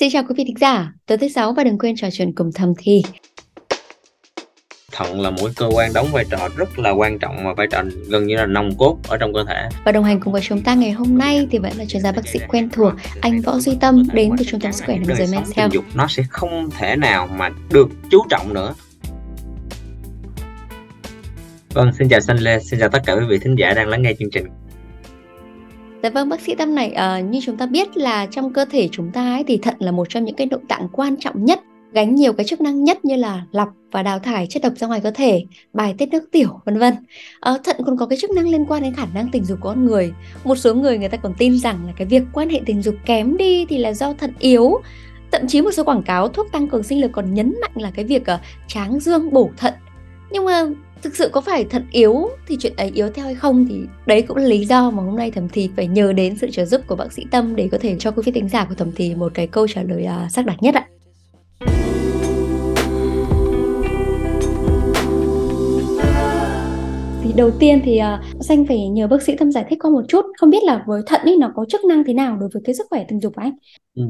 Xin chào quý vị thính giả, tối thứ sáu và đừng quên trò chuyện cùng thầm thì. Thận là mỗi cơ quan đóng vai trò rất là quan trọng và vai trò gần như là nòng cốt ở trong cơ thể. Và đồng hành cùng với chúng ta ngày hôm nay thì vẫn là chuyên gia bác sĩ quen thuộc anh Võ Duy Tâm đến từ trung tâm sức khỏe nam giới Men's dục nó sẽ không thể nào mà được chú trọng nữa. Vâng, xin chào Sanh Lê, xin chào tất cả quý vị thính giả đang lắng nghe chương trình. Dạ vâng bác sĩ Tâm này, à, như chúng ta biết là trong cơ thể chúng ta ấy, thì thận là một trong những cái nội tạng quan trọng nhất gánh nhiều cái chức năng nhất như là lọc và đào thải chất độc ra ngoài cơ thể, bài tiết nước tiểu vân vân. À, thận còn có cái chức năng liên quan đến khả năng tình dục của con người. Một số người người ta còn tin rằng là cái việc quan hệ tình dục kém đi thì là do thận yếu. Thậm chí một số quảng cáo thuốc tăng cường sinh lực còn nhấn mạnh là cái việc uh, tráng dương bổ thận. Nhưng mà thực sự có phải thận yếu thì chuyện ấy yếu theo hay không thì đấy cũng là lý do mà hôm nay thẩm thì phải nhờ đến sự trợ giúp của bác sĩ tâm để có thể cho quý vị tính giả của thẩm thì một cái câu trả lời uh, xác đáng nhất ạ. Thì đầu tiên thì à, uh, xanh phải nhờ bác sĩ tâm giải thích qua một chút. Không biết là với thận ấy nó có chức năng thế nào đối với cái sức khỏe tình dục của anh? Ừ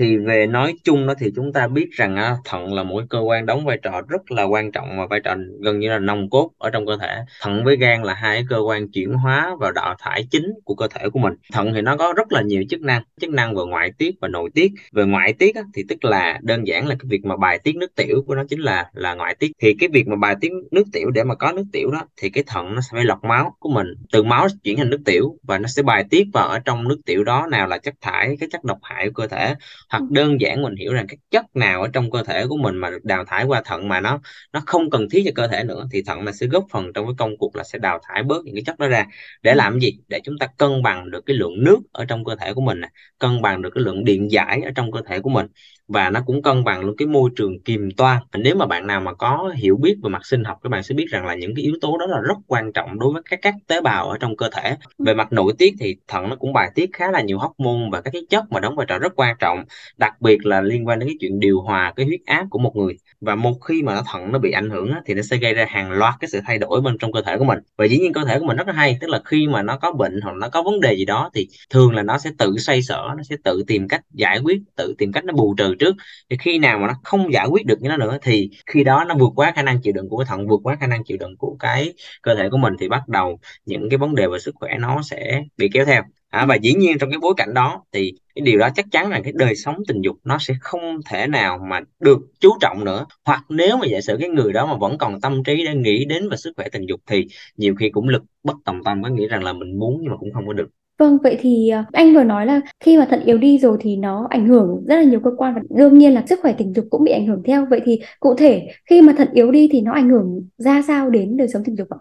thì về nói chung đó thì chúng ta biết rằng á, thận là mỗi cơ quan đóng vai trò rất là quan trọng và vai trò gần như là nòng cốt ở trong cơ thể. Thận với gan là hai cơ quan chuyển hóa và đào thải chính của cơ thể của mình. Thận thì nó có rất là nhiều chức năng chức năng về ngoại tiết và nội tiết. Về ngoại tiết á, thì tức là đơn giản là cái việc mà bài tiết nước tiểu của nó chính là là ngoại tiết. Thì cái việc mà bài tiết nước tiểu để mà có nước tiểu đó thì cái thận nó sẽ phải lọc máu của mình. Từ máu chuyển thành nước tiểu và nó sẽ bài tiết vào ở trong nước tiểu đó nào là chất thải cái chất độc hại của cơ thể hoặc đơn giản mình hiểu rằng các chất nào ở trong cơ thể của mình mà được đào thải qua thận mà nó nó không cần thiết cho cơ thể nữa thì thận là sẽ góp phần trong cái công cuộc là sẽ đào thải bớt những cái chất đó ra. Để làm gì? Để chúng ta cân bằng được cái lượng nước ở trong cơ thể của mình cân bằng được cái lượng điện giải ở trong cơ thể của mình và nó cũng cân bằng luôn cái môi trường kiềm toan. Nếu mà bạn nào mà có hiểu biết về mặt sinh học các bạn sẽ biết rằng là những cái yếu tố đó là rất quan trọng đối với các các tế bào ở trong cơ thể. Về mặt nội tiết thì thận nó cũng bài tiết khá là nhiều hormone và các cái chất mà đóng vai trò rất quan trọng, đặc biệt là liên quan đến cái chuyện điều hòa cái huyết áp của một người. Và một khi mà thận nó bị ảnh hưởng thì nó sẽ gây ra hàng loạt cái sự thay đổi bên trong cơ thể của mình. Và dĩ nhiên cơ thể của mình rất là hay, tức là khi mà nó có bệnh hoặc nó có vấn đề gì đó thì thường là nó sẽ tự xoay sở nó sẽ tự tìm cách giải quyết, tự tìm cách nó bù trừ trước. Thì khi nào mà nó không giải quyết được như nó nữa thì khi đó nó vượt quá khả năng chịu đựng của cái thận vượt quá khả năng chịu đựng của cái cơ thể của mình thì bắt đầu những cái vấn đề về sức khỏe nó sẽ bị kéo theo. À, và dĩ nhiên trong cái bối cảnh đó thì cái điều đó chắc chắn là cái đời sống tình dục nó sẽ không thể nào mà được chú trọng nữa. Hoặc nếu mà giả sử cái người đó mà vẫn còn tâm trí để nghĩ đến về sức khỏe tình dục thì nhiều khi cũng lực bất tòng tâm có nghĩa rằng là mình muốn nhưng mà cũng không có được. Vâng, vậy thì ờ, anh vừa nói là khi mà thận yếu đi rồi thì nó ảnh hưởng rất là nhiều cơ quan và đương nhiên là sức khỏe tình dục cũng bị ảnh hưởng theo. Vậy thì cụ thể khi mà thận yếu đi thì nó ảnh hưởng ra sao đến đời sống tình dục ạ?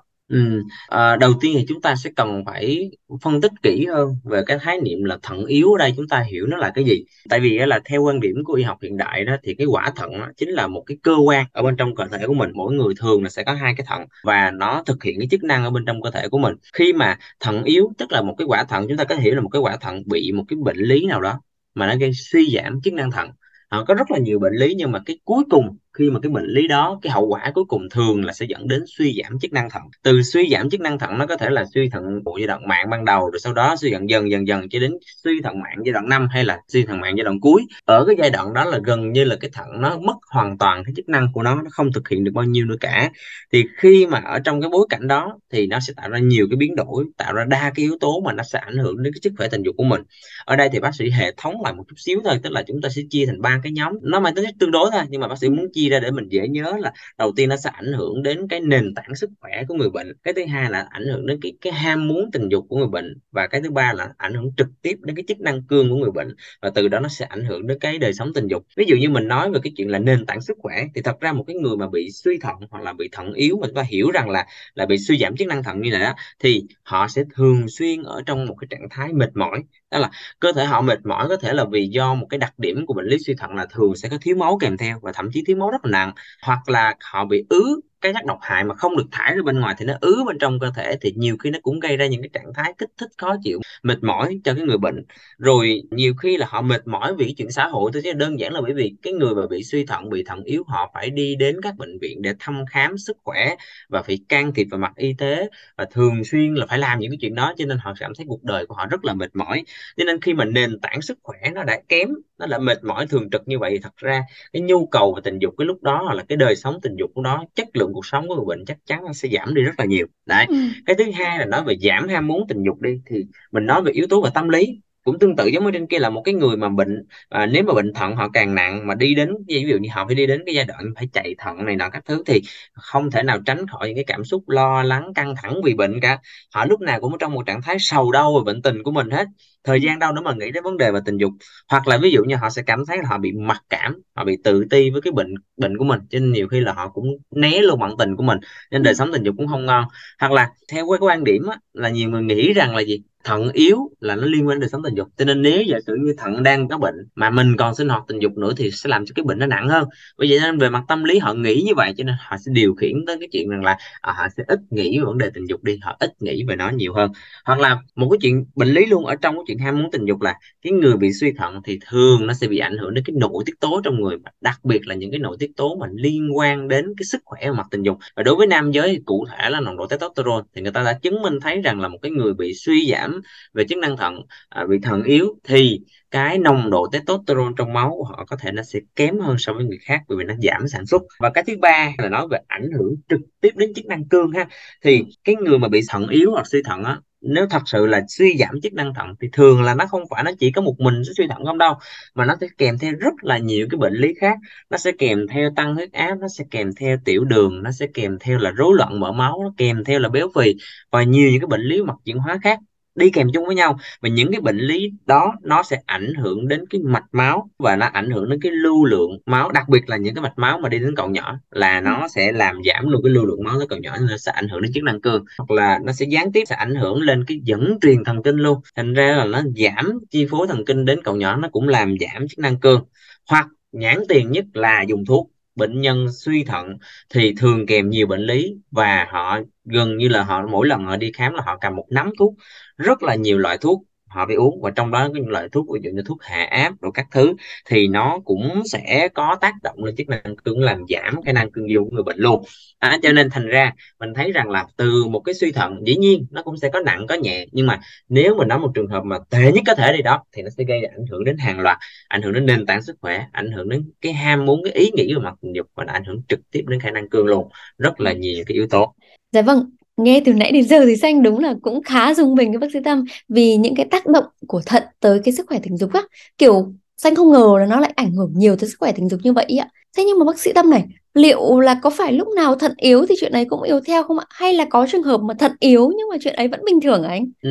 À, đầu tiên thì chúng ta sẽ cần phải phân tích kỹ hơn về cái khái niệm là thận yếu ở đây chúng ta hiểu nó là cái gì. Tại vì là theo quan điểm của y học hiện đại đó thì cái quả thận đó chính là một cái cơ quan ở bên trong cơ thể của mình. Mỗi người thường là sẽ có hai cái thận và nó thực hiện cái chức năng ở bên trong cơ thể của mình. Khi mà thận yếu tức là một cái quả thận chúng ta có thể hiểu là một cái quả thận bị một cái bệnh lý nào đó mà nó gây suy giảm chức năng thận. À, có rất là nhiều bệnh lý nhưng mà cái cuối cùng khi mà cái bệnh lý đó, cái hậu quả cuối cùng thường là sẽ dẫn đến suy giảm chức năng thận. Từ suy giảm chức năng thận nó có thể là suy thận bộ giai đoạn mạng ban đầu, rồi sau đó suy thận dần dần dần cho đến suy thận mạng giai đoạn 5 hay là suy thận mạng giai đoạn cuối. Ở cái giai đoạn đó là gần như là cái thận nó mất hoàn toàn cái chức năng của nó nó không thực hiện được bao nhiêu nữa cả. Thì khi mà ở trong cái bối cảnh đó thì nó sẽ tạo ra nhiều cái biến đổi, tạo ra đa cái yếu tố mà nó sẽ ảnh hưởng đến cái sức khỏe tình dục của mình. Ở đây thì bác sĩ hệ thống lại một chút xíu thôi, tức là chúng ta sẽ chia thành ba cái nhóm. Nó mang tính chất tương đối thôi, nhưng mà bác sĩ muốn chia ra để mình dễ nhớ là đầu tiên nó sẽ ảnh hưởng đến cái nền tảng sức khỏe của người bệnh, cái thứ hai là ảnh hưởng đến cái cái ham muốn tình dục của người bệnh, và cái thứ ba là ảnh hưởng trực tiếp đến cái chức năng cương của người bệnh, và từ đó nó sẽ ảnh hưởng đến cái đời sống tình dục. Ví dụ như mình nói về cái chuyện là nền tảng sức khỏe thì thật ra một cái người mà bị suy thận hoặc là bị thận yếu mình ta hiểu rằng là là bị suy giảm chức năng thận như này đó thì họ sẽ thường xuyên ở trong một cái trạng thái mệt mỏi đó là cơ thể họ mệt mỏi có thể là vì do một cái đặc điểm của bệnh lý suy thận là thường sẽ có thiếu máu kèm theo và thậm chí thiếu máu rất là nặng, hoặc là họ bị ứ cái chất độc hại mà không được thải ra bên ngoài thì nó ứ bên trong cơ thể thì nhiều khi nó cũng gây ra những cái trạng thái kích thích khó chịu mệt mỏi cho cái người bệnh. Rồi nhiều khi là họ mệt mỏi vì cái chuyện xã hội thôi chứ đơn giản là bởi vì cái người mà bị suy thận bị thận yếu họ phải đi đến các bệnh viện để thăm khám sức khỏe và phải can thiệp vào mặt y tế và thường xuyên là phải làm những cái chuyện đó cho nên họ cảm thấy cuộc đời của họ rất là mệt mỏi. Cho nên khi mà nền tảng sức khỏe nó đã kém nó đã mệt mỏi thường trực như vậy thật ra cái nhu cầu về tình dục cái lúc đó hoặc là cái đời sống tình dục của đó chất lượng cuộc sống của người bệnh chắc chắn nó sẽ giảm đi rất là nhiều. Đấy. Ừ. cái thứ hai là nói về giảm ham muốn tình dục đi thì mình nói về yếu tố về tâm lý cũng tương tự giống như trên kia là một cái người mà bệnh à, nếu mà bệnh thận họ càng nặng mà đi đến ví dụ như họ phải đi đến cái giai đoạn phải chạy thận này nọ các thứ thì không thể nào tránh khỏi những cái cảm xúc lo lắng căng thẳng vì bệnh cả. Họ lúc nào cũng trong một trạng thái sầu đau về bệnh tình của mình hết. Thời gian đâu nữa mà nghĩ đến vấn đề về tình dục. Hoặc là ví dụ như họ sẽ cảm thấy là họ bị mặc cảm họ bị tự ti với cái bệnh bệnh của mình. Cho nên nhiều khi là họ cũng né luôn bạn tình của mình. Nên đời sống tình dục cũng không ngon. Hoặc là theo cái quan điểm á, là nhiều người nghĩ rằng là gì? Thận yếu là nó liên quan đến đời sống tình dục. Cho nên nếu giả sử như thận đang có bệnh mà mình còn sinh hoạt tình dục nữa thì sẽ làm cho cái bệnh nó nặng hơn. Bởi vậy nên về mặt tâm lý họ nghĩ như vậy cho nên họ sẽ điều khiển tới cái chuyện rằng là à, họ sẽ ít nghĩ về vấn đề tình dục đi họ ít nghĩ về nó nhiều hơn. Hoặc là một cái chuyện bệnh lý luôn ở trong cái chuyện ham muốn tình dục là cái người bị suy thận thì thường nó sẽ bị ảnh hưởng đến cái nội tiết tố trong người đặc biệt là những cái nội tiết tố mà liên quan đến cái sức khỏe về mặt tình dục. Và đối với nam giới cụ thể là nồng độ testosterone thì người ta đã chứng minh thấy rằng là một cái người bị suy giảm về chức năng thận à, bị thận yếu thì cái nồng độ testosterone trong máu của họ có thể nó sẽ kém hơn so với người khác bởi vì nó giảm sản xuất. Và cái thứ ba là nói về ảnh hưởng trực tiếp đến chức năng cương ha. Thì cái người mà bị thận yếu hoặc suy thận á nếu thật sự là suy giảm chức năng thận thì thường là nó không phải nó chỉ có một mình suy thận không đâu mà nó sẽ kèm theo rất là nhiều cái bệnh lý khác. Nó sẽ kèm theo tăng huyết áp nó sẽ kèm theo tiểu đường nó sẽ kèm theo là rối loạn mỡ máu nó kèm theo là béo phì và nhiều những cái bệnh lý mặt chuyển hóa khác đi kèm chung với nhau. Và những cái bệnh lý đó nó sẽ ảnh hưởng đến cái mạch máu và nó ảnh hưởng đến cái lưu lượng máu. Đặc biệt là những cái mạch máu mà đi đến cầu nhỏ là nó ừ. sẽ làm giảm luôn cái lưu lượng máu tới cầu nhỏ nên nó sẽ ảnh hưởng đến chức năng cương hoặc là nó sẽ gián tiếp sẽ ảnh hưởng lên cái dẫn truyền thần kinh luôn. Thành ra là nó giảm chi phối thần kinh đến cầu nhỏ nó cũng làm giảm chức năng cương hoặc nhãn tiền nhất là dùng thuốc bệnh nhân suy thận thì thường kèm nhiều bệnh lý và họ gần như là họ mỗi lần họ đi khám là họ cầm một nắm thuốc, rất là nhiều loại thuốc họ phải uống. Và trong đó có những loại thuốc ví dụ như thuốc hạ áp rồi các thứ thì nó cũng sẽ có tác động lên chức năng cương làm giảm khả năng cương dương của người bệnh luôn. À, cho nên thành ra mình thấy rằng là từ một cái suy thận dĩ nhiên nó cũng sẽ có nặng có nhẹ nhưng mà nếu mình nói một trường hợp mà tệ nhất có thể đi đó thì nó sẽ gây ảnh hưởng đến hàng loạt ảnh hưởng đến nền tảng sức khỏe ảnh hưởng đến cái ham muốn cái ý nghĩ về mặt tình dục và nó ảnh hưởng trực tiếp đến khả năng cương luôn. Rất là nhiều cái yếu tố. Dạ vâng, nghe từ nãy đến giờ thì xanh đúng là cũng khá dùng mình cái bác sĩ Tâm vì những cái tác động của thận tới cái sức khỏe tình dục á. Kiểu xanh không ngờ là nó lại ảnh hưởng nhiều tới sức khỏe tình dục như vậy ạ thế nhưng mà bác sĩ Tâm này liệu là có phải lúc nào thận yếu thì chuyện ấy cũng yếu theo không ạ? Hay là có trường hợp mà thận yếu nhưng mà chuyện ấy vẫn bình thường anh? Ừ,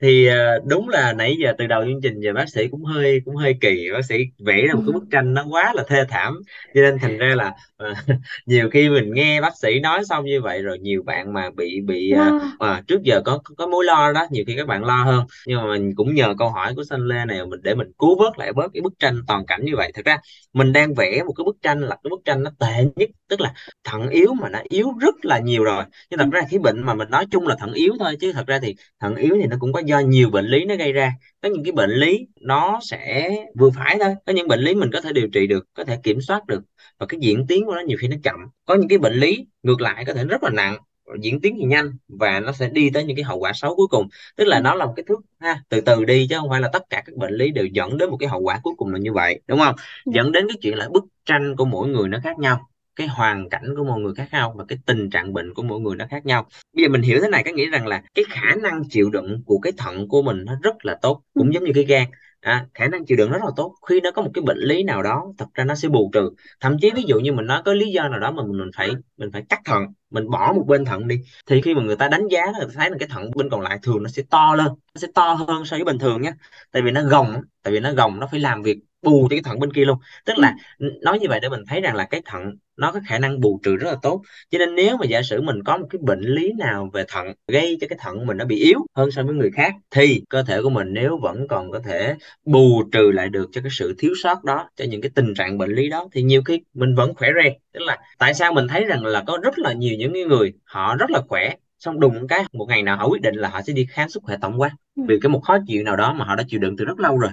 thì ờ, đúng là nãy giờ từ đầu chương trình giờ bác sĩ cũng hơi cũng hơi kỳ bác sĩ vẽ ra một cái bức tranh nó quá là thê thảm. Cho nên thành ra là uh, nhiều khi mình nghe bác sĩ nói xong như vậy rồi nhiều bạn mà bị bị uh, uh, trước giờ có, có mối lo đó nhiều khi các bạn lo hơn. Nhưng mà mình cũng nhờ câu hỏi của Sanh Lê này mình để mình cứu vớt lại bớt cái bức tranh toàn cảnh như vậy. Thật ra mình đang vẽ một cái bức tranh là cái bức tranh nó tệ nhất tức là thận yếu mà nó yếu rất là nhiều rồi. Nhưng thật ra cái bệnh mà mình nói chung là thận yếu thôi chứ thật ra thì thận yếu thì nó cũng có do nhiều bệnh lý nó gây ra. Có những cái bệnh lý nó sẽ vừa phải thôi có những bệnh lý mình có thể điều trị được có thể kiểm soát được và cái diễn tiến của nó nhiều khi nó chậm. Có những cái bệnh lý ngược lại có thể rất là nặng diễn tiến thì nhanh và nó sẽ đi tới những cái hậu quả xấu cuối cùng. Tức là nó là một cái thước ha từ từ đi chứ không phải là tất cả các bệnh lý đều dẫn đến một cái hậu quả cuối cùng là như vậy đúng không? Dạ. dẫn đến cái chuyện là bức tranh của mỗi người nó khác nhau cái hoàn cảnh của mỗi người khác nhau và cái tình trạng bệnh của mỗi người nó khác nhau. Bây giờ mình hiểu thế này có nghĩa rằng là cái khả năng chịu đựng của cái thận của mình nó rất là tốt cũng giống như cái gan. À, khả năng chịu đựng rất là tốt khi nó có một cái bệnh lý nào đó thật ra nó sẽ bù trừ. Thậm chí ví dụ như mình nói có lý do nào đó mà mình phải mình phải cắt thận mình bỏ một bên thận đi thì khi mà người ta đánh giá người ta thấy là cái thận bên còn lại thường nó sẽ to lên nó sẽ to hơn so với bình thường nhé tại vì nó gồng tại vì nó gồng nó phải làm việc bù cho cái thận bên kia luôn tức ừ. là nói như vậy để mình thấy rằng là cái thận nó có khả năng bù trừ rất là tốt cho nên nếu mà giả sử mình có một cái bệnh lý nào về thận gây cho cái thận mình nó bị yếu hơn so với người khác thì cơ thể của mình nếu vẫn còn có thể bù trừ lại được cho cái sự thiếu sót đó cho những cái tình trạng bệnh lý đó thì nhiều khi mình vẫn khỏe re tức là tại sao mình thấy rằng là có rất là nhiều những người họ rất là khỏe xong đùng cái một ngày nào họ quyết định là họ sẽ đi khám sức khỏe tổng quát ừ. vì cái một khó chịu nào đó mà họ đã chịu đựng từ rất lâu rồi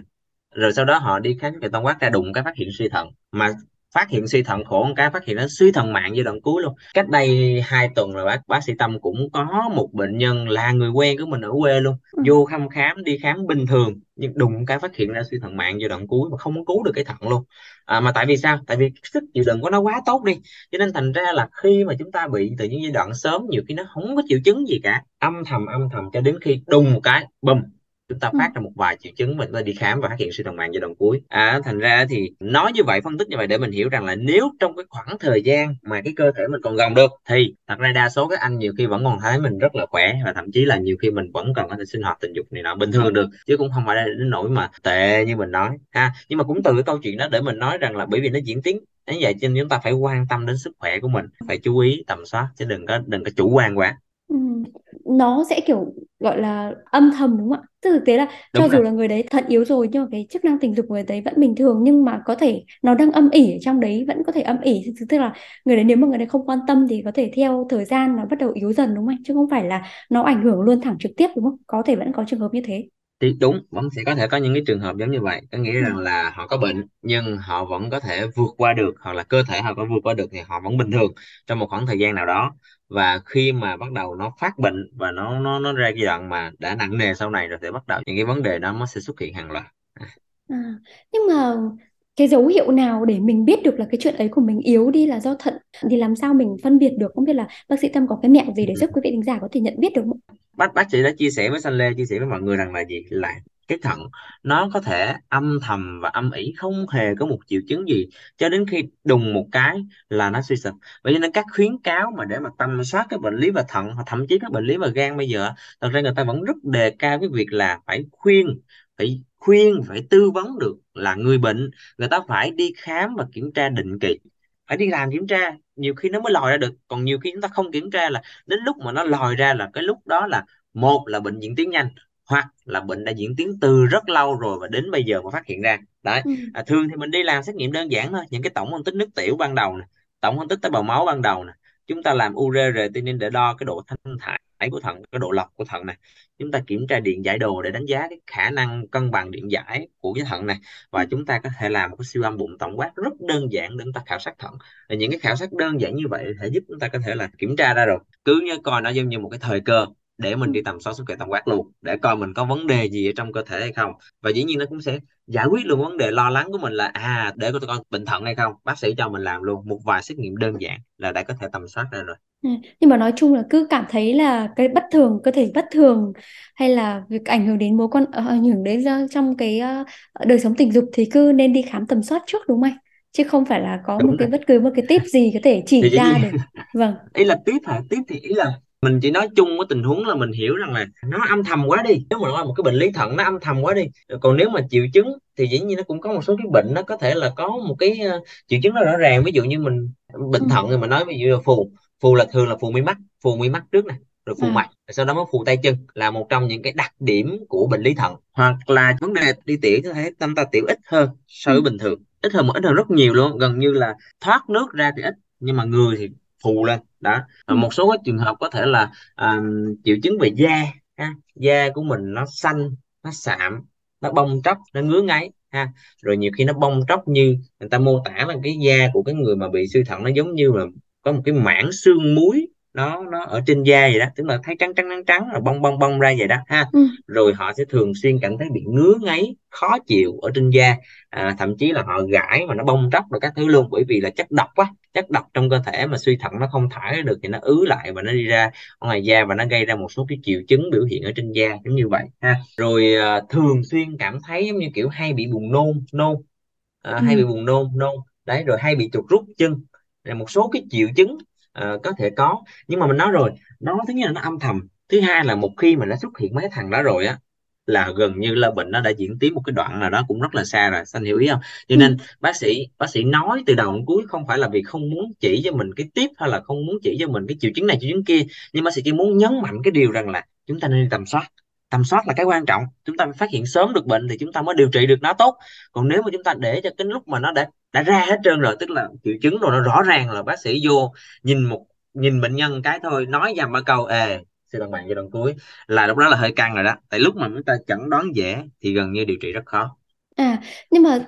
rồi sau đó họ đi khám khỏe tổng quát ra đùng cái phát hiện suy thận. Mà phát hiện suy thận khổ một cái phát hiện nó suy thận mạng giai đoạn cuối luôn. Cách đây hai tuần rồi bác bác sĩ tâm cũng có một bệnh nhân là người quen của mình ở quê luôn. Ừ. vô thăm khám đi khám bình thường nhưng đụng cái phát hiện ra suy thận mạng giai đoạn cuối mà không cứu được cái thận luôn. À, mà tại vì sao? Tại vì sức chịu đựng của nó quá tốt đi. Cho nên thành ra là khi mà chúng ta bị từ những giai đoạn sớm nhiều khi nó không có triệu chứng gì cả. Âm thầm âm thầm cho đến khi đùng một cái bùm chúng ta ừ. phát ra một vài triệu chứng mình ta đi khám và phát hiện suy thận mạng giai đoạn cuối à, thành ra thì nói như vậy phân tích như vậy để mình hiểu rằng là nếu trong cái khoảng thời gian mà cái cơ thể mình còn gồng được thì thật ra đa số các anh nhiều khi vẫn còn thấy mình rất là khỏe và thậm chí là nhiều khi mình vẫn còn có thể sinh hoạt tình dục này nọ bình thường được chứ cũng không phải đến nỗi mà tệ như mình nói ha nhưng mà cũng từ cái câu chuyện đó để mình nói rằng là bởi vì nó diễn tiến như vậy cho nên chúng ta phải quan tâm đến sức khỏe của mình phải chú ý tầm soát chứ đừng có đừng có chủ quan quá ừ. nó sẽ kiểu gọi là âm thầm đúng không ạ? Tức thực tế là cho dù là người đấy thận yếu rồi nhưng mà cái chức năng tình dục của người đấy vẫn bình thường nhưng mà có thể nó đang âm ỉ ở trong đấy vẫn có thể âm ỉ. Tức là người đấy nếu mà người đấy không quan tâm thì có thể theo thời gian nó bắt đầu yếu dần đúng không anh? Chứ không phải là nó ảnh hưởng luôn thẳng trực tiếp đúng không? Có thể vẫn có trường hợp như thế. Thì đúng vẫn sẽ có thể có những cái trường hợp giống như vậy. Có nghĩa rằng là họ có bệnh nhưng họ vẫn có thể vượt qua được hoặc là cơ thể họ có vượt qua được thì họ vẫn bình thường trong một khoảng thời gian nào đó và khi mà bắt đầu nó phát bệnh và nó nó nó ra giai đoạn mà đã nặng nề sau này rồi thì bắt đầu những cái vấn đề đó nó sẽ xuất hiện hàng loạt. À, nhưng mà cái dấu hiệu nào để mình biết được là cái chuyện ấy của mình yếu đi là do thận? Thì làm sao mình phân biệt được? Không biết là bác sĩ Tâm có cái mẹo gì để giúp quý vị thính giả có thể nhận biết được không? Bác bác sĩ đã chia sẻ với Sanh Lê chia sẻ với mọi người rằng là gì? Là cái thận, nó có thể âm thầm và âm ỉ, không hề có một triệu chứng gì, cho đến khi đùng một cái là nó suy sụp. Vậy nên các khuyến cáo mà để mà tầm soát cái bệnh lý về thận, hoặc thậm chí các bệnh lý về gan bây giờ thật ra người ta vẫn rất đề cao cái việc là phải khuyên phải khuyên, phải tư vấn được là người bệnh, người ta phải đi khám và kiểm tra định kỳ. Phải đi làm kiểm tra, nhiều khi nó mới lòi ra được, còn nhiều khi chúng ta không kiểm tra là đến lúc mà nó lòi ra là cái lúc đó là một là bệnh diễn tiến nhanh hoặc là bệnh đã diễn tiến từ rất lâu rồi và đến bây giờ mà phát hiện ra. Đấy ừ. à, thường thì mình đi làm xét nghiệm đơn giản thôi những cái tổng phân tích nước tiểu ban đầu này tổng phân tích tế bào máu ban đầu này chúng ta làm ure creatinine để đo cái độ thanh thải của thận cái độ lọc của thận này chúng ta kiểm tra điện giải đồ để đánh giá cái khả năng cân bằng điện giải của cái thận này và chúng ta có thể làm một cái siêu âm bụng tổng quát rất đơn giản để chúng ta khảo sát thận. Và những cái khảo sát đơn giản như vậy sẽ giúp chúng ta có thể là kiểm tra ra rồi. Cứ như coi nó giống như một cái thời cơ để mình đi tầm soát sức khỏe tổng quát luôn để coi mình có vấn đề gì ở trong cơ thể hay không. Và dĩ nhiên nó cũng sẽ giải quyết luôn vấn đề lo lắng của mình là à để coi bệnh thận hay không bác sĩ cho mình làm luôn một vài xét nghiệm đơn giản là đã có thể tầm soát ra rồi. Ừ, nhưng mà nói chung là cứ cảm thấy là cái bất thường cơ thể bất thường hay là việc ảnh hưởng đến mối quan ờ, ảnh hưởng đến trong cái ờ, đời sống tình dục thì cứ nên đi khám tầm soát trước đúng không anh? Chứ không phải là có đúng một rồi. cái bất cứ một cái tip gì có thể chỉ thì ra được. Vâng. Ý là tiếp hả? Tiếp thì ý là mình chỉ nói chung cái tình huống là mình hiểu rằng là nó âm thầm quá đi nếu mà nói một cái bệnh lý thận nó âm thầm quá đi còn nếu mà triệu chứng thì dĩ nhiên nó cũng có một số cái bệnh nó có thể là có một cái uh, triệu chứng nó rõ ràng ví dụ như mình bệnh ừ. thận thì mà nói ví dụ là phù phù là thường là phù mi mắt phù mi mắt trước này rồi phù à. mặt sau đó mới phù tay chân là một trong những cái đặc điểm của bệnh lý thận hoặc là vấn đề đi tiểu có thể tâm ta tiểu ít hơn so với ừ. bình thường ít hơn một ít hơn rất nhiều luôn gần như là thoát nước ra thì ít nhưng mà người thì phù lên đó ừ. một số các trường hợp có thể là à, triệu chứng về da ha. da của mình nó xanh nó sạm nó bong tróc nó ngứa ngáy ha rồi nhiều khi nó bong tróc như người ta mô tả là cái da của cái người mà bị suy thận nó giống như là có một cái mảng xương muối nó nó ở trên da vậy đó tức là thấy trắng trắng trắng trắng rồi bong bong bong ra vậy đó ha. Ừ. rồi họ sẽ thường xuyên cảm thấy bị ngứa ngáy khó chịu ở trên da. À, thậm chí là họ gãi mà nó bong tróc rồi các thứ luôn bởi vì là chất độc quá chất độc trong cơ thể mà suy thận nó không thải được thì nó ứ lại và nó đi ra ngoài da và nó gây ra một số cái triệu chứng biểu hiện ở trên da giống như vậy ha. Rồi à, thường xuyên cảm thấy giống như kiểu hay bị buồn nôn nôn. À, ừ. hay bị buồn nôn nôn. Đấy rồi hay bị chuột rút chân. Là một số cái triệu chứng uh, có thể có. Nhưng mà mình nói rồi nó thứ nhất là nó âm thầm thứ hai là một khi mà nó xuất hiện mấy thằng đó rồi á là gần như là bệnh nó đã diễn tiến một cái đoạn nào đó cũng rất là xa rồi anh hiểu ý không? Cho ừ. nên bác sĩ bác sĩ nói từ đầu đến cuối không phải là vì không muốn chỉ cho mình cái tiếp hay là không muốn chỉ cho mình cái triệu chứng này triệu chứng kia nhưng bác sĩ chỉ muốn nhấn mạnh cái điều rằng là chúng ta nên tầm soát. Tầm soát là cái quan trọng. Chúng ta phát hiện sớm được bệnh thì chúng ta mới điều trị được nó tốt. Còn nếu mà chúng ta để cho cái lúc mà nó đã đã ra hết trơn rồi tức là triệu chứng rồi nó rõ ràng là bác sĩ vô nhìn một nhìn bệnh nhân cái thôi nói dầm ba câu ê xin bạn cho đoạn cuối là lúc đó là hơi căng rồi đó. Tại lúc mà chúng ta chẩn đoán dễ thì gần như điều trị rất khó. À nhưng mà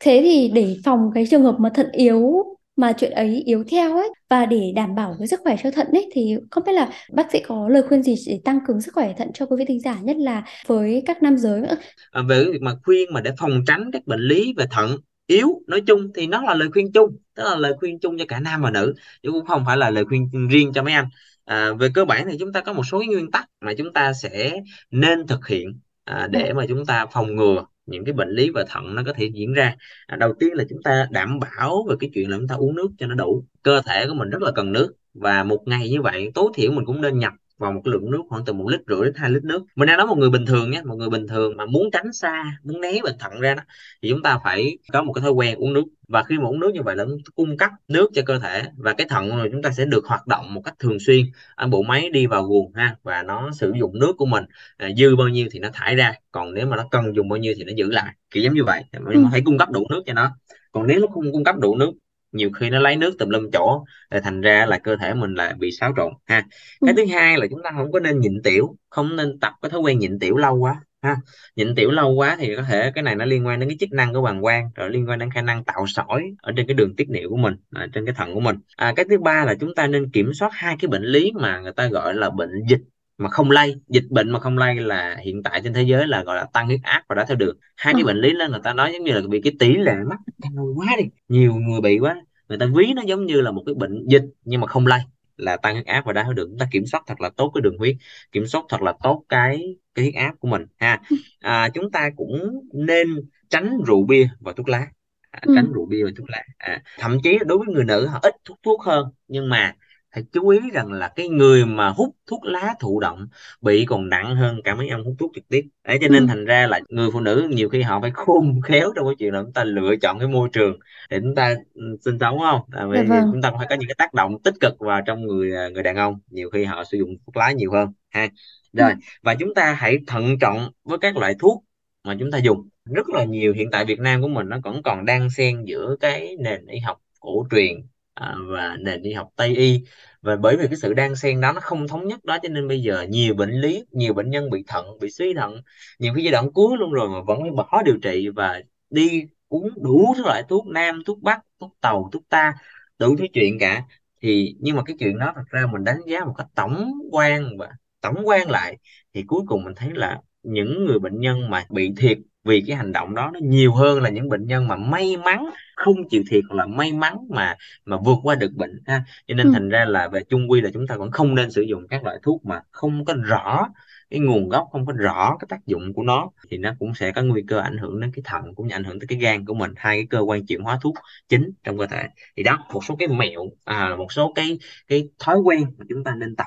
thế thì để phòng cái trường hợp mà thận yếu mà chuyện ấy yếu theo ấy và để đảm bảo cái sức khỏe cho thận ấy thì không biết là bác sĩ có lời khuyên gì để tăng cường sức khỏe thận cho quý vị thính giả nhất là với các nam giới nữa? À, về việc mà khuyên mà để phòng tránh các bệnh lý về thận yếu nói chung thì nó là lời khuyên chung tức là lời khuyên chung cho cả nam và nữ chứ cũng không phải là lời khuyên riêng cho mấy anh. À, về cơ bản thì chúng ta có một số nguyên tắc mà chúng ta sẽ nên thực hiện à, để mà chúng ta phòng ngừa những cái bệnh lý về thận nó có thể diễn ra. À, đầu tiên là chúng ta đảm bảo về cái chuyện là chúng ta uống nước cho nó đủ. Cơ thể của mình rất là cần nước và một ngày như vậy tối thiểu mình cũng nên nhập vào một cái lượng nước khoảng từ một lít rưỡi đến hai lít nước. Mình đang nói một người bình thường nhé một người bình thường mà muốn tránh xa muốn né bệnh thận ra đó thì chúng ta phải có một cái thói quen uống nước. Và khi mà uống nước như vậy là cung cấp nước cho cơ thể và cái thận rồi chúng ta sẽ được hoạt động một cách thường xuyên. Ở bộ máy đi vào guồng ha và nó sử dụng nước của mình à, dư bao nhiêu thì nó thải ra còn nếu mà nó cần dùng bao nhiêu thì nó giữ lại. Kiểu giống như vậy mình ừ. phải cung cấp đủ nước cho nó. Còn nếu nó không cung cấp đủ nước nhiều khi nó lấy nước tùm lum chỗ thì thành ra là cơ thể mình lại bị xáo trộn ha. Cái ừ. thứ hai là chúng ta không có nên nhịn tiểu không nên tập cái thói quen nhịn tiểu lâu quá ha. Nhịn tiểu lâu quá thì có thể cái này nó liên quan đến cái chức năng của bàng quang rồi liên quan đến khả năng tạo sỏi ở trên cái đường tiết niệu của mình ở trên cái thận của mình. À, cái thứ ba là chúng ta nên kiểm soát hai cái bệnh lý mà người ta gọi là bệnh dịch mà không lây dịch bệnh mà không lây là hiện tại trên thế giới là gọi là tăng huyết áp và đái tháo đường. Hai cái ừ. bệnh lý đó người ta nói giống như là bị cái tỷ lệ mắc cao quá đi nhiều người bị quá. Người ta ví nó giống như là một cái bệnh dịch nhưng mà không lây là tăng huyết áp và đái tháo đường. Chúng ta kiểm soát thật là tốt cái đường huyết kiểm soát thật là tốt cái cái huyết áp của mình ha. À, chúng ta cũng nên tránh rượu bia và thuốc lá. À, tránh ừ. rượu bia và thuốc lá. À, thậm chí đối với người nữ họ ít thuốc thuốc hơn nhưng mà phải chú ý rằng là cái người mà hút thuốc lá thụ động bị còn nặng hơn cả mấy ông hút thuốc trực tiếp đấy cho nên ừ. thành ra là người phụ nữ nhiều khi họ phải khôn khéo trong cái chuyện là chúng ta lựa chọn cái môi trường để chúng ta ừ, sinh sống không tại vì dạ vâng. chúng ta phải có những cái tác động tích cực vào trong người à, người đàn ông nhiều khi họ sử dụng thuốc lá nhiều hơn ha rồi ừ. và chúng ta hãy thận trọng với các loại thuốc mà chúng ta dùng rất là nhiều hiện tại Việt Nam của mình nó vẫn còn đang xen giữa cái nền y học cổ truyền à, và nền y học Tây y. Và bởi vì cái sự đan xen đó nó không thống nhất đó cho nên bây giờ nhiều bệnh lý nhiều bệnh nhân bị thận bị suy thận nhiều cái giai đoạn cuối luôn rồi mà vẫn bỏ điều trị và đi uống đủ thứ loại thuốc nam thuốc bắc thuốc tàu thuốc ta đủ thứ chuyện cả. Thì nhưng mà cái chuyện đó thật ra mình đánh giá một cách tổng quan và tổng quan lại thì cuối cùng mình thấy là những người bệnh nhân mà bị thiệt vì cái hành động đó nó nhiều hơn là những bệnh nhân mà may mắn không chịu thiệt hoặc là may mắn mà mà vượt qua được bệnh ha. Cho nên ừ. thành ra là về chung quy là chúng ta vẫn không nên sử dụng các loại thuốc mà không có rõ cái nguồn gốc không có rõ cái tác dụng của nó thì nó cũng sẽ có nguy cơ ảnh hưởng đến cái thận cũng như ảnh hưởng tới cái gan của mình. Hai cái cơ quan chuyển hóa thuốc chính trong cơ thể. Thì đó một số cái mẹo à, một số cái cái thói quen mà chúng ta nên tập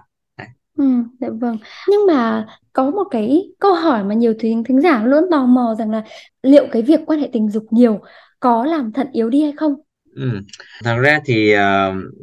Ừ, dạ vâng. Nhưng mà có một cái câu hỏi mà nhiều thính thính giả luôn tò mò rằng là liệu cái việc quan hệ tình dục nhiều có làm thận yếu đi hay không? Ừ. Thật ra thì uh,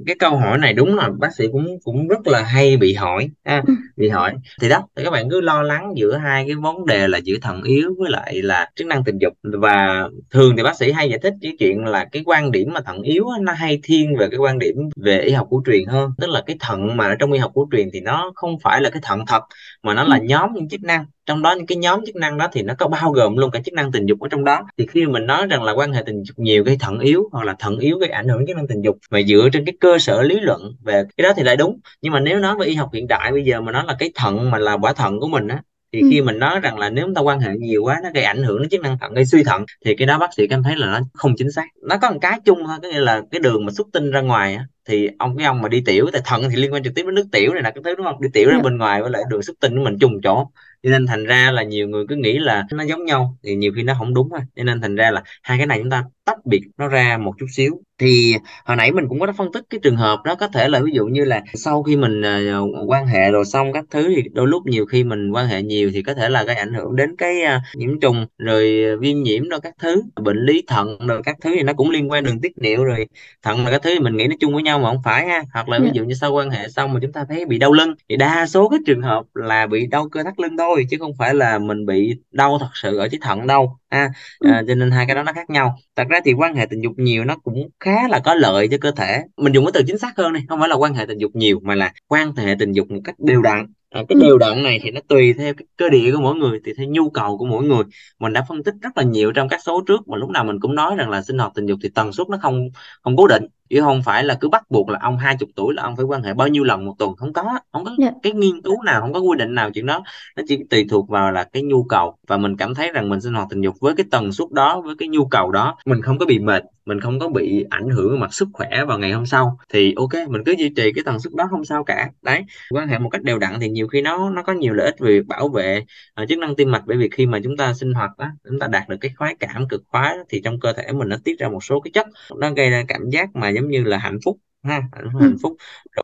cái câu hỏi này đúng là bác sĩ cũng cũng rất là hay bị hỏi ha, ừ. bị hỏi thì đó thì các bạn cứ lo lắng giữa hai cái vấn đề là giữa thận yếu với lại là chức năng tình dục và thường thì bác sĩ hay giải thích cái chuyện là cái quan điểm mà thận yếu nó hay thiên về cái quan điểm về y học cổ truyền hơn tức là cái thận mà trong y học cổ truyền thì nó không phải là cái thận thật mà nó là ừ. nhóm những chức năng. Trong đó những cái nhóm chức năng đó thì nó có bao gồm luôn cả chức năng tình dục ở trong đó. Thì khi mình nói rằng là quan hệ tình dục nhiều gây thận yếu hoặc là thận yếu gây ảnh hưởng chức năng tình dục mà dựa trên cái cơ sở lý luận về cái đó thì lại đúng. Nhưng mà nếu nói về y học hiện đại bây giờ mà nói là cái thận mà là quả thận của mình á thì ừ. khi mình nói rằng là nếu chúng ta quan hệ nhiều quá nó gây ảnh hưởng đến chức năng thận gây suy thận thì cái đó bác sĩ cảm thấy là nó không chính xác nó có một cái chung thôi có nghĩa là cái đường mà xuất tinh ra ngoài á thì ông cái ông mà đi tiểu tại thận thì liên quan trực tiếp đến nước tiểu này là cái thứ đúng không đi tiểu ra ừ. bên ngoài với lại đường xuất tinh của mình chung chỗ cho nên thành ra là nhiều người cứ nghĩ là nó giống nhau thì nhiều khi nó không đúng thôi cho nên thành ra là hai cái này chúng ta tách biệt nó ra một chút xíu. Thì hồi nãy mình cũng có phân tích cái trường hợp đó có thể là ví dụ như là sau khi mình uh, quan hệ rồi xong các thứ thì đôi lúc nhiều khi mình quan hệ nhiều thì có thể là gây ảnh hưởng đến cái uh, nhiễm trùng rồi viêm nhiễm rồi các thứ. Bệnh lý thận rồi các thứ thì nó cũng liên quan đường tiết niệu rồi thận là các thứ thì mình nghĩ nó chung với nhau mà không phải ha. Hoặc là ví dạ. dụ như sau quan hệ xong mà chúng ta thấy bị đau lưng thì đa số cái trường hợp là bị đau cơ thắt lưng thôi chứ không phải là mình bị đau thật sự ở cái thận đâu ha ừ. à, cho nên hai cái đó nó khác nhau. Thật ra thì quan hệ tình dục nhiều nó cũng khá là có lợi cho cơ thể. Mình dùng cái từ chính xác hơn này không phải là quan hệ tình dục nhiều mà là quan hệ tình dục một cách đều đặn. À, cái ừ. đều đặn này thì nó tùy theo cái cơ địa của mỗi người tùy theo nhu cầu của mỗi người. Mình đã phân tích rất là nhiều trong các số trước mà lúc nào mình cũng nói rằng là sinh hoạt tình dục thì tần suất nó không không cố định chứ không phải là cứ bắt buộc là ông hai chục tuổi là ông phải quan hệ bao nhiêu lần một tuần không có không có yeah. Dạ. cái nghiên cứu nào không có quy định nào chuyện đó nó chỉ tùy thuộc vào là cái nhu cầu và mình cảm thấy rằng mình sinh hoạt tình dục với cái tần suất đó với cái nhu cầu đó mình không có bị mệt mình không có bị ảnh hưởng mặt sức khỏe vào ngày hôm sau thì ok mình cứ duy trì cái tần suất đó không sao cả đấy quan hệ một cách đều đặn thì nhiều khi nó nó có nhiều lợi ích về bảo vệ uh, chức năng tim mạch bởi vì khi mà chúng ta sinh hoạt đó chúng ta đạt được cái khoái cảm cực khoái đó, thì trong cơ thể mình nó tiết ra một số cái chất nó gây ra cảm giác mà giống như là hạnh phúc ha hạnh phúc, hạnh phúc.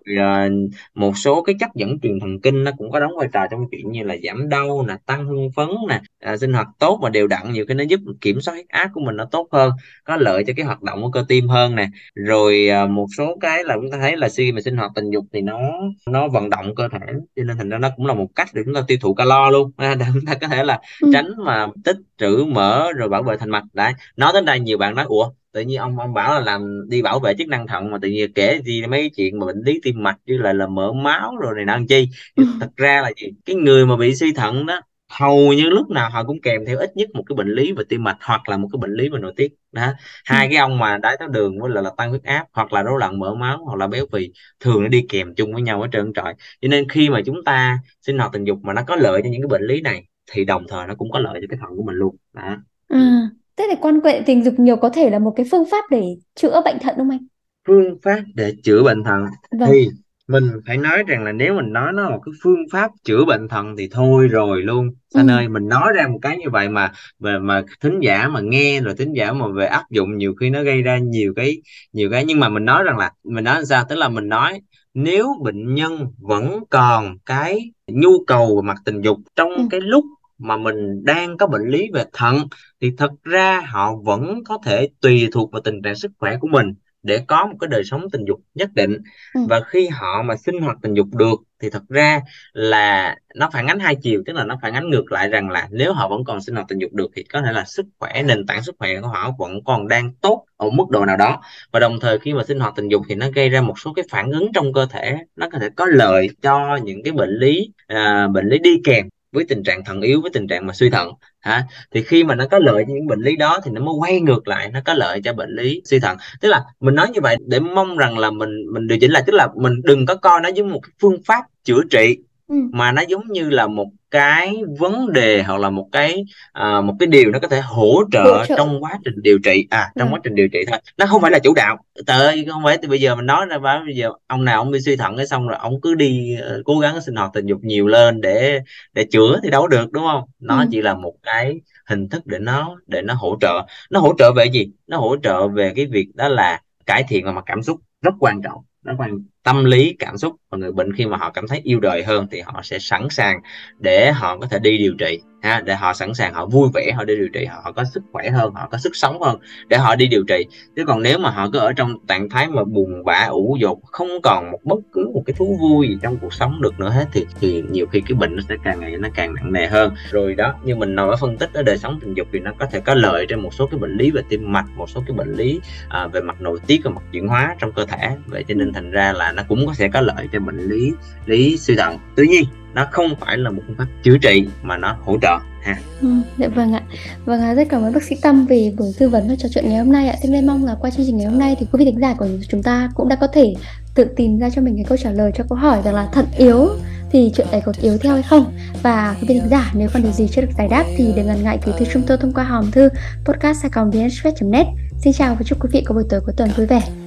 rồi uh, một số cái chất dẫn truyền thần kinh nó cũng có đóng vai trò trong chuyện như là giảm đau nè tăng hưng phấn nè à, sinh hoạt tốt và đều đặn nhiều cái nó giúp kiểm soát huyết áp của mình nó tốt hơn có lợi cho cái hoạt động của cơ tim hơn nè rồi uh, một số cái là chúng ta thấy là khi mà sinh hoạt tình dục thì nó nó vận động cơ thể cho nên thành ra nó cũng là một cách để chúng ta tiêu thụ calo luôn à, để chúng ta có thể là ừ. tránh mà tích trữ mỡ rồi bảo vệ thành mạch đấy nói đến đây nhiều bạn nói ủa tự nhiên ông ông bảo là làm đi bảo vệ chức năng thận mà tự nhiên kể gì mấy chuyện mà bệnh lý tim mạch với lại là mỡ máu rồi này nọ chi. Ừ. thật ra là gì? Cái người mà bị suy thận đó hầu như lúc nào họ cũng kèm theo ít nhất một cái bệnh lý về tim mạch hoặc là một cái bệnh lý về nội tiết. Đó. Hai ừ. cái ông mà đái tháo đường với là, là tăng huyết áp hoặc là rối loạn mỡ máu hoặc là béo phì thường nó đi kèm chung với nhau ở trơn trọi. Cho nên khi mà chúng ta sinh hoạt tình dục mà nó có lợi cho những cái bệnh lý này thì đồng thời nó cũng có lợi cho cái thận của mình luôn. Đó. À Thế thì quan hệ tình dục nhiều có thể là một cái phương pháp để chữa bệnh thận không anh? phương pháp để chữa bệnh thận Vâng. thì mình phải nói rằng là nếu mình nói nó là một cái phương pháp chữa bệnh thận thì thôi rồi luôn Ừ. Thanh ơi mình nói ra một cái như vậy mà mà, mà thính giả mà nghe rồi thính giả mà về áp dụng nhiều khi nó gây ra nhiều cái nhiều cái nhưng mà mình nói rằng là mình nói sao tức là mình nói nếu bệnh nhân vẫn còn cái nhu cầu về mặt tình dục trong Ừ. cái lúc mà mình đang có bệnh lý về thận thì thật ra họ vẫn có thể tùy thuộc vào tình trạng sức khỏe của mình để có một cái đời sống tình dục nhất định. Ừ. và khi họ mà sinh hoạt tình dục được thì thật ra là nó phản ánh hai chiều tức là nó phản ánh ngược lại rằng là nếu họ vẫn còn sinh hoạt tình dục được thì có thể là sức khỏe nền tảng sức khỏe của họ vẫn còn đang tốt ở mức độ nào đó. Và đồng thời khi mà sinh hoạt tình dục thì nó gây ra một số cái phản ứng trong cơ thể nó có thể có lợi cho những cái bệnh lý à, bệnh lý đi kèm với tình trạng thận yếu, với tình trạng mà suy thận, hả? Thì khi mà nó có lợi cho những bệnh lý đó thì nó mới quay ngược lại, nó có lợi cho bệnh lý suy thận. Tức là mình nói như vậy để mong rằng là mình mình điều chỉnh lại, tức là mình đừng có coi nó giống một phương pháp chữa trị ừ. mà nó giống như là một cái vấn đề hoặc là một cái à, một cái điều nó có thể hỗ trợ, hỗ trợ. trong quá trình điều trị. À trong ừ. quá trình điều trị thôi. Nó không phải là chủ đạo. Trời không phải. Từ bây giờ mình nói ra báo bây giờ ông nào ông bị suy thận cái xong rồi ông cứ đi uh, cố gắng sinh hoạt tình dục nhiều lên để để chữa thì đâu được đúng không? Nó ừ. chỉ là một cái hình thức để nó để nó hỗ trợ. Nó hỗ trợ về gì? Nó hỗ trợ về cái việc đó là cải thiện về mặt cảm xúc. Rất quan trọng. Nó quan tâm lý cảm xúc của người bệnh khi mà họ cảm thấy yêu đời hơn thì họ sẽ sẵn sàng để họ có thể đi điều trị ha để họ sẵn sàng họ vui vẻ họ đi điều trị họ có sức khỏe hơn họ có sức sống hơn để họ đi điều trị. Chứ còn nếu mà họ cứ ở trong trạng thái mà buồn bã ủ dột không còn một bất cứ một cái thú vui gì trong cuộc sống được nữa hết thì thì nhiều khi cái bệnh nó sẽ càng ngày nó càng nặng nề hơn. Rồi đó như mình nói ở phân tích ở đời sống tình dục thì nó có thể có lợi trên một số cái bệnh lý về tim mạch một số cái bệnh lý à, về mặt nội tiết và mặt chuyển hóa trong cơ thể. Vậy cho nên thành ra là nó cũng có sẽ có lợi cho bệnh lý lý suy thận. Tuy nhiên nó không phải là một phương pháp chữa trị mà nó hỗ trợ ha. Ừ, dạ vâng ạ. Vâng ạ rất cảm ơn bác sĩ tâm vì buổi tư vấn và trò chuyện ngày hôm nay ạ. Thế nên mong là qua chương trình ngày hôm nay thì quý vị thính giả của chúng ta cũng đã có thể tự tìm ra cho mình cái câu trả lời cho câu hỏi rằng là thận yếu thì chuyện này có yếu theo hay không? Và quý vị thính giả nếu còn điều gì chưa được giải đáp thì đừng ngần ngại gửi thư chúng tôi thông qua hòm thư podcast net. Xin chào và chúc quý vị có buổi tối cuối tuần vui vẻ.